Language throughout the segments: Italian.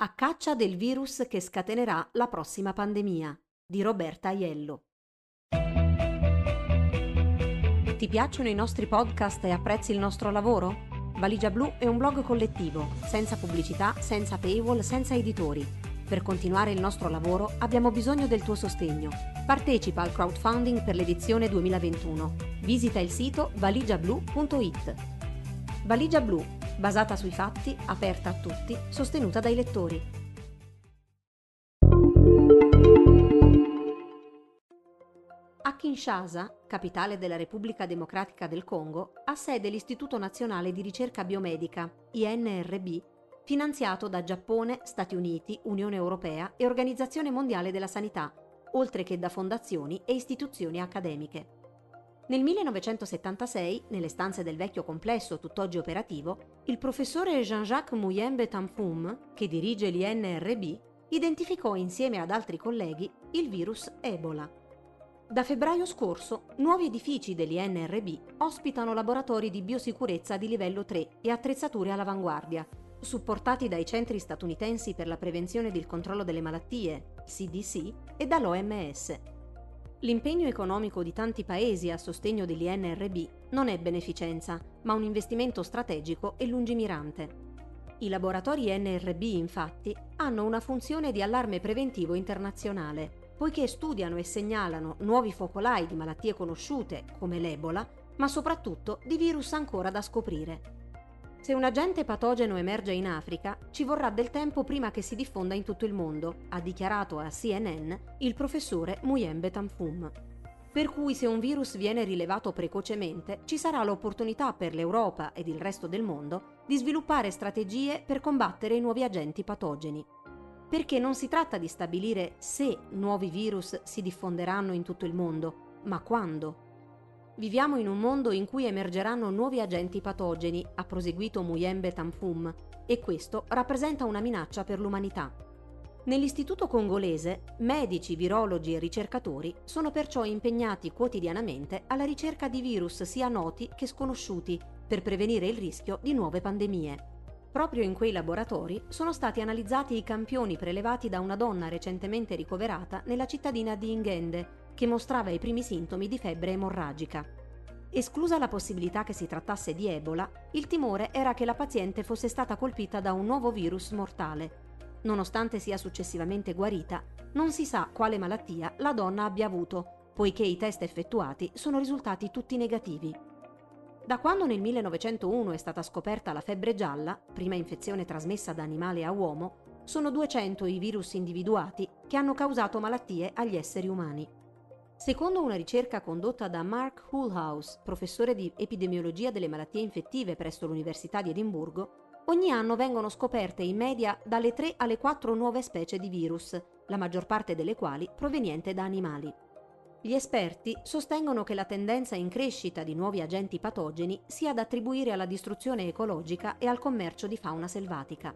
A caccia del virus che scatenerà la prossima pandemia di Roberta Aiello. Ti piacciono i nostri podcast e apprezzi il nostro lavoro? Valigia Blu è un blog collettivo, senza pubblicità, senza paywall, senza editori. Per continuare il nostro lavoro abbiamo bisogno del tuo sostegno. Partecipa al crowdfunding per l'edizione 2021. Visita il sito valigiablu.it. Valigia Blu basata sui fatti, aperta a tutti, sostenuta dai lettori. A Kinshasa, capitale della Repubblica Democratica del Congo, ha sede l'Istituto Nazionale di Ricerca Biomedica, INRB, finanziato da Giappone, Stati Uniti, Unione Europea e Organizzazione Mondiale della Sanità, oltre che da fondazioni e istituzioni accademiche. Nel 1976, nelle stanze del vecchio complesso tutt'oggi operativo, il professore Jean-Jacques Muyembe Tamfoum, che dirige l'INRB, identificò insieme ad altri colleghi il virus Ebola. Da febbraio scorso, nuovi edifici dell'INRB ospitano laboratori di biosicurezza di livello 3 e attrezzature all'avanguardia, supportati dai centri statunitensi per la prevenzione ed il controllo delle malattie, CDC, e dall'OMS. L'impegno economico di tanti paesi a sostegno dell'INRB non è beneficenza, ma un investimento strategico e lungimirante. I laboratori NRB, infatti, hanno una funzione di allarme preventivo internazionale, poiché studiano e segnalano nuovi focolai di malattie conosciute, come l'Ebola, ma soprattutto di virus ancora da scoprire. Se un agente patogeno emerge in Africa, ci vorrà del tempo prima che si diffonda in tutto il mondo, ha dichiarato a CNN il professore Muyembe Tamfum. Per cui se un virus viene rilevato precocemente, ci sarà l'opportunità per l'Europa ed il resto del mondo di sviluppare strategie per combattere i nuovi agenti patogeni. Perché non si tratta di stabilire se nuovi virus si diffonderanno in tutto il mondo, ma quando Viviamo in un mondo in cui emergeranno nuovi agenti patogeni, ha proseguito Muyembe Tamfum, e questo rappresenta una minaccia per l'umanità. Nell'istituto congolese, medici, virologi e ricercatori sono perciò impegnati quotidianamente alla ricerca di virus sia noti che sconosciuti per prevenire il rischio di nuove pandemie. Proprio in quei laboratori sono stati analizzati i campioni prelevati da una donna recentemente ricoverata nella cittadina di Ingende, che mostrava i primi sintomi di febbre emorragica. Esclusa la possibilità che si trattasse di Ebola, il timore era che la paziente fosse stata colpita da un nuovo virus mortale. Nonostante sia successivamente guarita, non si sa quale malattia la donna abbia avuto, poiché i test effettuati sono risultati tutti negativi. Da quando nel 1901 è stata scoperta la febbre gialla, prima infezione trasmessa da animale a uomo, sono 200 i virus individuati che hanno causato malattie agli esseri umani. Secondo una ricerca condotta da Mark Hullhouse, professore di epidemiologia delle malattie infettive presso l'Università di Edimburgo, ogni anno vengono scoperte in media dalle 3 alle 4 nuove specie di virus, la maggior parte delle quali proveniente da animali. Gli esperti sostengono che la tendenza in crescita di nuovi agenti patogeni sia da attribuire alla distruzione ecologica e al commercio di fauna selvatica.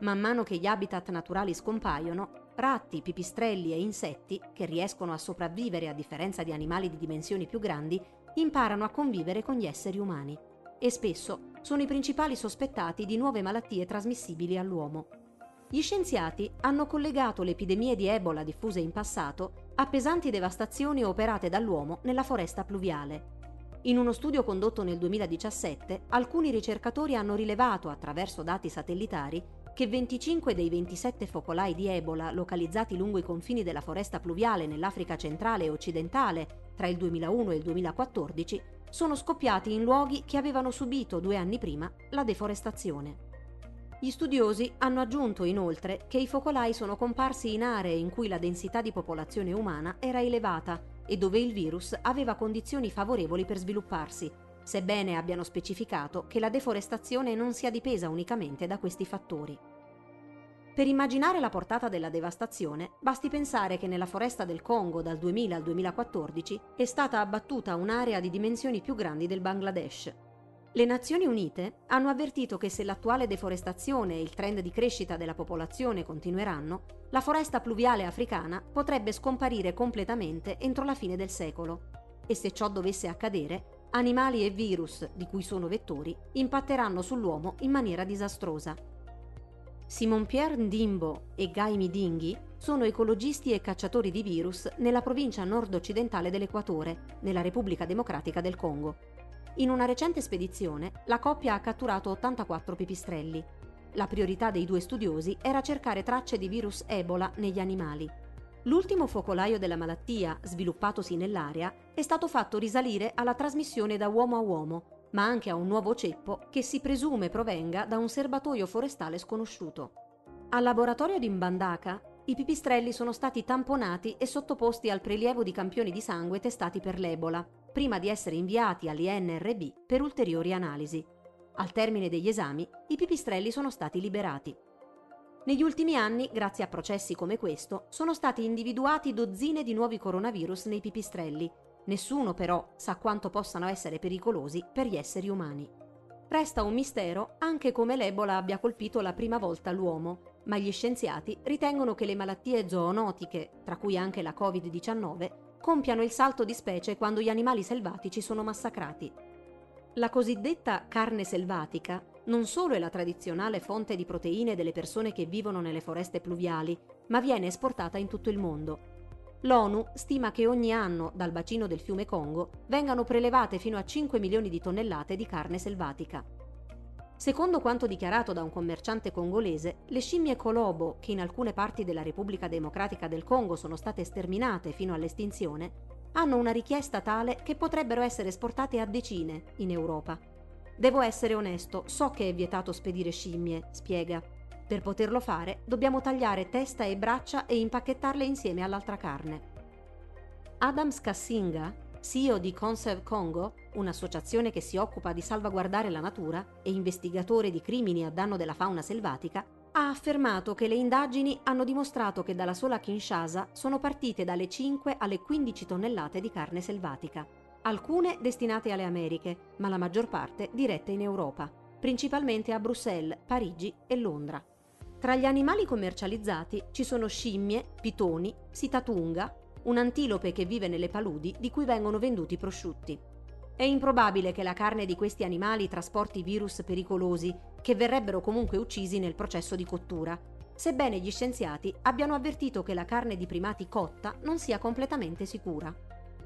Man mano che gli habitat naturali scompaiono, ratti, pipistrelli e insetti, che riescono a sopravvivere a differenza di animali di dimensioni più grandi, imparano a convivere con gli esseri umani e spesso sono i principali sospettati di nuove malattie trasmissibili all'uomo. Gli scienziati hanno collegato le epidemie di Ebola diffuse in passato a pesanti devastazioni operate dall'uomo nella foresta pluviale. In uno studio condotto nel 2017, alcuni ricercatori hanno rilevato, attraverso dati satellitari, che 25 dei 27 focolai di Ebola localizzati lungo i confini della foresta pluviale nell'Africa centrale e occidentale tra il 2001 e il 2014 sono scoppiati in luoghi che avevano subito due anni prima la deforestazione. Gli studiosi hanno aggiunto inoltre che i focolai sono comparsi in aree in cui la densità di popolazione umana era elevata e dove il virus aveva condizioni favorevoli per svilupparsi, sebbene abbiano specificato che la deforestazione non sia dipesa unicamente da questi fattori. Per immaginare la portata della devastazione, basti pensare che nella foresta del Congo dal 2000 al 2014 è stata abbattuta un'area di dimensioni più grandi del Bangladesh. Le Nazioni Unite hanno avvertito che se l'attuale deforestazione e il trend di crescita della popolazione continueranno, la foresta pluviale africana potrebbe scomparire completamente entro la fine del secolo. E se ciò dovesse accadere, animali e virus, di cui sono vettori, impatteranno sull'uomo in maniera disastrosa. Simon-Pierre Ndimbo e Guy Midinghi sono ecologisti e cacciatori di virus nella provincia nord-occidentale dell'Equatore, nella Repubblica Democratica del Congo. In una recente spedizione, la coppia ha catturato 84 pipistrelli. La priorità dei due studiosi era cercare tracce di virus Ebola negli animali. L'ultimo focolaio della malattia, sviluppatosi nell'area, è stato fatto risalire alla trasmissione da uomo a uomo, ma anche a un nuovo ceppo che si presume provenga da un serbatoio forestale sconosciuto. Al laboratorio di Mbandaka i pipistrelli sono stati tamponati e sottoposti al prelievo di campioni di sangue testati per l'Ebola, prima di essere inviati all'INRB per ulteriori analisi. Al termine degli esami, i pipistrelli sono stati liberati. Negli ultimi anni, grazie a processi come questo, sono stati individuati dozzine di nuovi coronavirus nei pipistrelli Nessuno però sa quanto possano essere pericolosi per gli esseri umani. Resta un mistero anche come l'Ebola abbia colpito la prima volta l'uomo, ma gli scienziati ritengono che le malattie zoonotiche, tra cui anche la Covid-19, compiano il salto di specie quando gli animali selvatici sono massacrati. La cosiddetta carne selvatica non solo è la tradizionale fonte di proteine delle persone che vivono nelle foreste pluviali, ma viene esportata in tutto il mondo L'ONU stima che ogni anno dal bacino del fiume Congo vengano prelevate fino a 5 milioni di tonnellate di carne selvatica. Secondo quanto dichiarato da un commerciante congolese, le scimmie colobo, che in alcune parti della Repubblica Democratica del Congo sono state sterminate fino all'estinzione, hanno una richiesta tale che potrebbero essere esportate a decine in Europa. Devo essere onesto, so che è vietato spedire scimmie, spiega. Per poterlo fare dobbiamo tagliare testa e braccia e impacchettarle insieme all'altra carne. Adam Kassinga, CEO di Conserve Congo, un'associazione che si occupa di salvaguardare la natura e investigatore di crimini a danno della fauna selvatica, ha affermato che le indagini hanno dimostrato che dalla sola Kinshasa sono partite dalle 5 alle 15 tonnellate di carne selvatica, alcune destinate alle Americhe, ma la maggior parte dirette in Europa, principalmente a Bruxelles, Parigi e Londra. Tra gli animali commercializzati ci sono scimmie, pitoni, sitatunga, un'antilope che vive nelle paludi di cui vengono venduti prosciutti. È improbabile che la carne di questi animali trasporti virus pericolosi che verrebbero comunque uccisi nel processo di cottura, sebbene gli scienziati abbiano avvertito che la carne di primati cotta non sia completamente sicura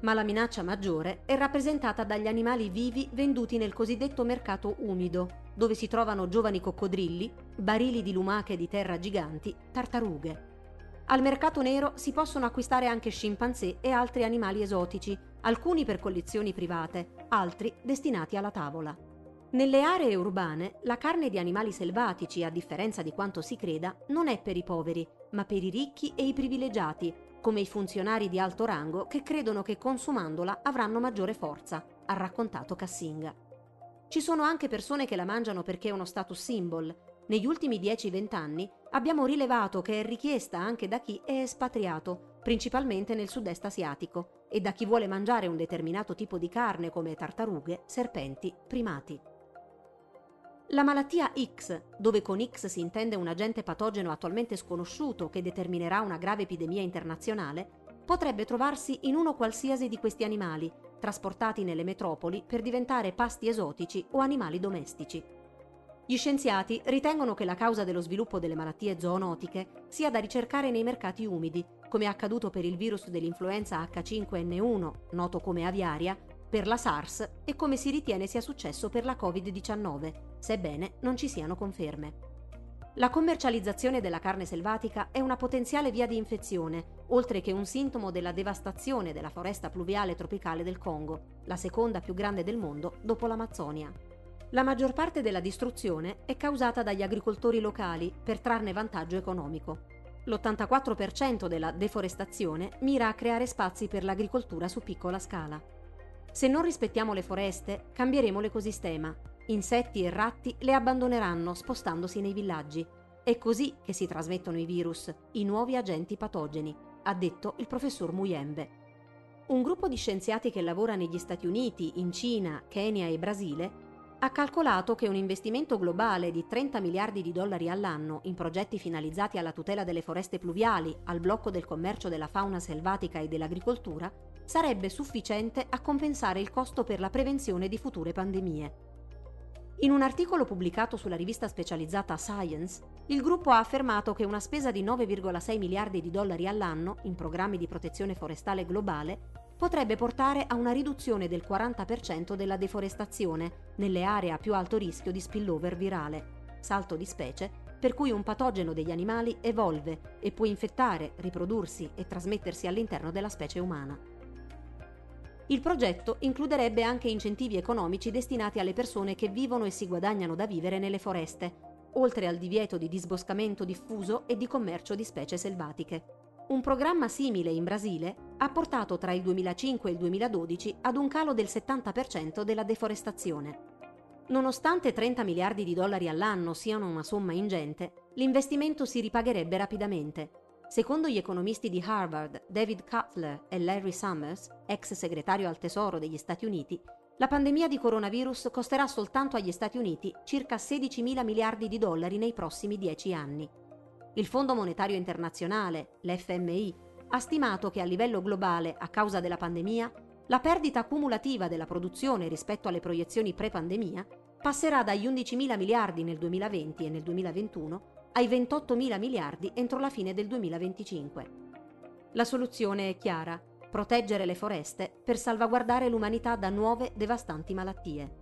ma la minaccia maggiore è rappresentata dagli animali vivi venduti nel cosiddetto mercato umido, dove si trovano giovani coccodrilli, barili di lumache di terra giganti, tartarughe. Al mercato nero si possono acquistare anche scimpanzé e altri animali esotici, alcuni per collezioni private, altri destinati alla tavola. Nelle aree urbane la carne di animali selvatici, a differenza di quanto si creda, non è per i poveri, ma per i ricchi e i privilegiati, come i funzionari di alto rango che credono che consumandola avranno maggiore forza, ha raccontato Cassinga. Ci sono anche persone che la mangiano perché è uno status symbol. Negli ultimi 10-20 anni abbiamo rilevato che è richiesta anche da chi è espatriato, principalmente nel sud-est asiatico, e da chi vuole mangiare un determinato tipo di carne come tartarughe, serpenti, primati. La malattia X, dove con X si intende un agente patogeno attualmente sconosciuto che determinerà una grave epidemia internazionale, potrebbe trovarsi in uno qualsiasi di questi animali, trasportati nelle metropoli per diventare pasti esotici o animali domestici. Gli scienziati ritengono che la causa dello sviluppo delle malattie zoonotiche sia da ricercare nei mercati umidi, come è accaduto per il virus dell'influenza H5N1, noto come aviaria, per la SARS e come si ritiene sia successo per la Covid-19, sebbene non ci siano conferme. La commercializzazione della carne selvatica è una potenziale via di infezione, oltre che un sintomo della devastazione della foresta pluviale tropicale del Congo, la seconda più grande del mondo dopo l'Amazzonia. La maggior parte della distruzione è causata dagli agricoltori locali per trarne vantaggio economico. L'84% della deforestazione mira a creare spazi per l'agricoltura su piccola scala. Se non rispettiamo le foreste, cambieremo l'ecosistema. Insetti e ratti le abbandoneranno spostandosi nei villaggi. È così che si trasmettono i virus, i nuovi agenti patogeni, ha detto il professor Muyembe. Un gruppo di scienziati che lavora negli Stati Uniti, in Cina, Kenya e Brasile ha calcolato che un investimento globale di 30 miliardi di dollari all'anno in progetti finalizzati alla tutela delle foreste pluviali, al blocco del commercio della fauna selvatica e dell'agricoltura sarebbe sufficiente a compensare il costo per la prevenzione di future pandemie. In un articolo pubblicato sulla rivista specializzata Science, il gruppo ha affermato che una spesa di 9,6 miliardi di dollari all'anno in programmi di protezione forestale globale potrebbe portare a una riduzione del 40% della deforestazione nelle aree a più alto rischio di spillover virale, salto di specie, per cui un patogeno degli animali evolve e può infettare, riprodursi e trasmettersi all'interno della specie umana. Il progetto includerebbe anche incentivi economici destinati alle persone che vivono e si guadagnano da vivere nelle foreste, oltre al divieto di disboscamento diffuso e di commercio di specie selvatiche. Un programma simile in Brasile ha portato tra il 2005 e il 2012 ad un calo del 70% della deforestazione. Nonostante 30 miliardi di dollari all'anno siano una somma ingente, l'investimento si ripagherebbe rapidamente. Secondo gli economisti di Harvard, David Cutler e Larry Summers, ex segretario al Tesoro degli Stati Uniti, la pandemia di coronavirus costerà soltanto agli Stati Uniti circa 16 mila miliardi di dollari nei prossimi 10 anni. Il Fondo Monetario Internazionale, l'FMI, ha stimato che a livello globale, a causa della pandemia, la perdita cumulativa della produzione rispetto alle proiezioni pre-pandemia passerà dagli 11 mila miliardi nel 2020 e nel 2021 ai 28 mila miliardi entro la fine del 2025. La soluzione è chiara proteggere le foreste per salvaguardare l'umanità da nuove devastanti malattie.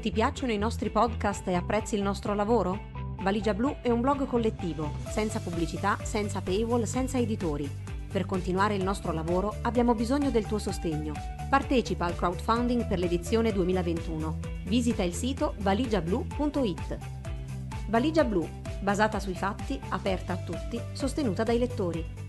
Ti piacciono i nostri podcast e apprezzi il nostro lavoro? Valigia Blu è un blog collettivo, senza pubblicità, senza paywall, senza editori per continuare il nostro lavoro abbiamo bisogno del tuo sostegno. Partecipa al crowdfunding per l'edizione 2021. Visita il sito valigiablu.it. Valigia Blu, basata sui fatti, aperta a tutti, sostenuta dai lettori.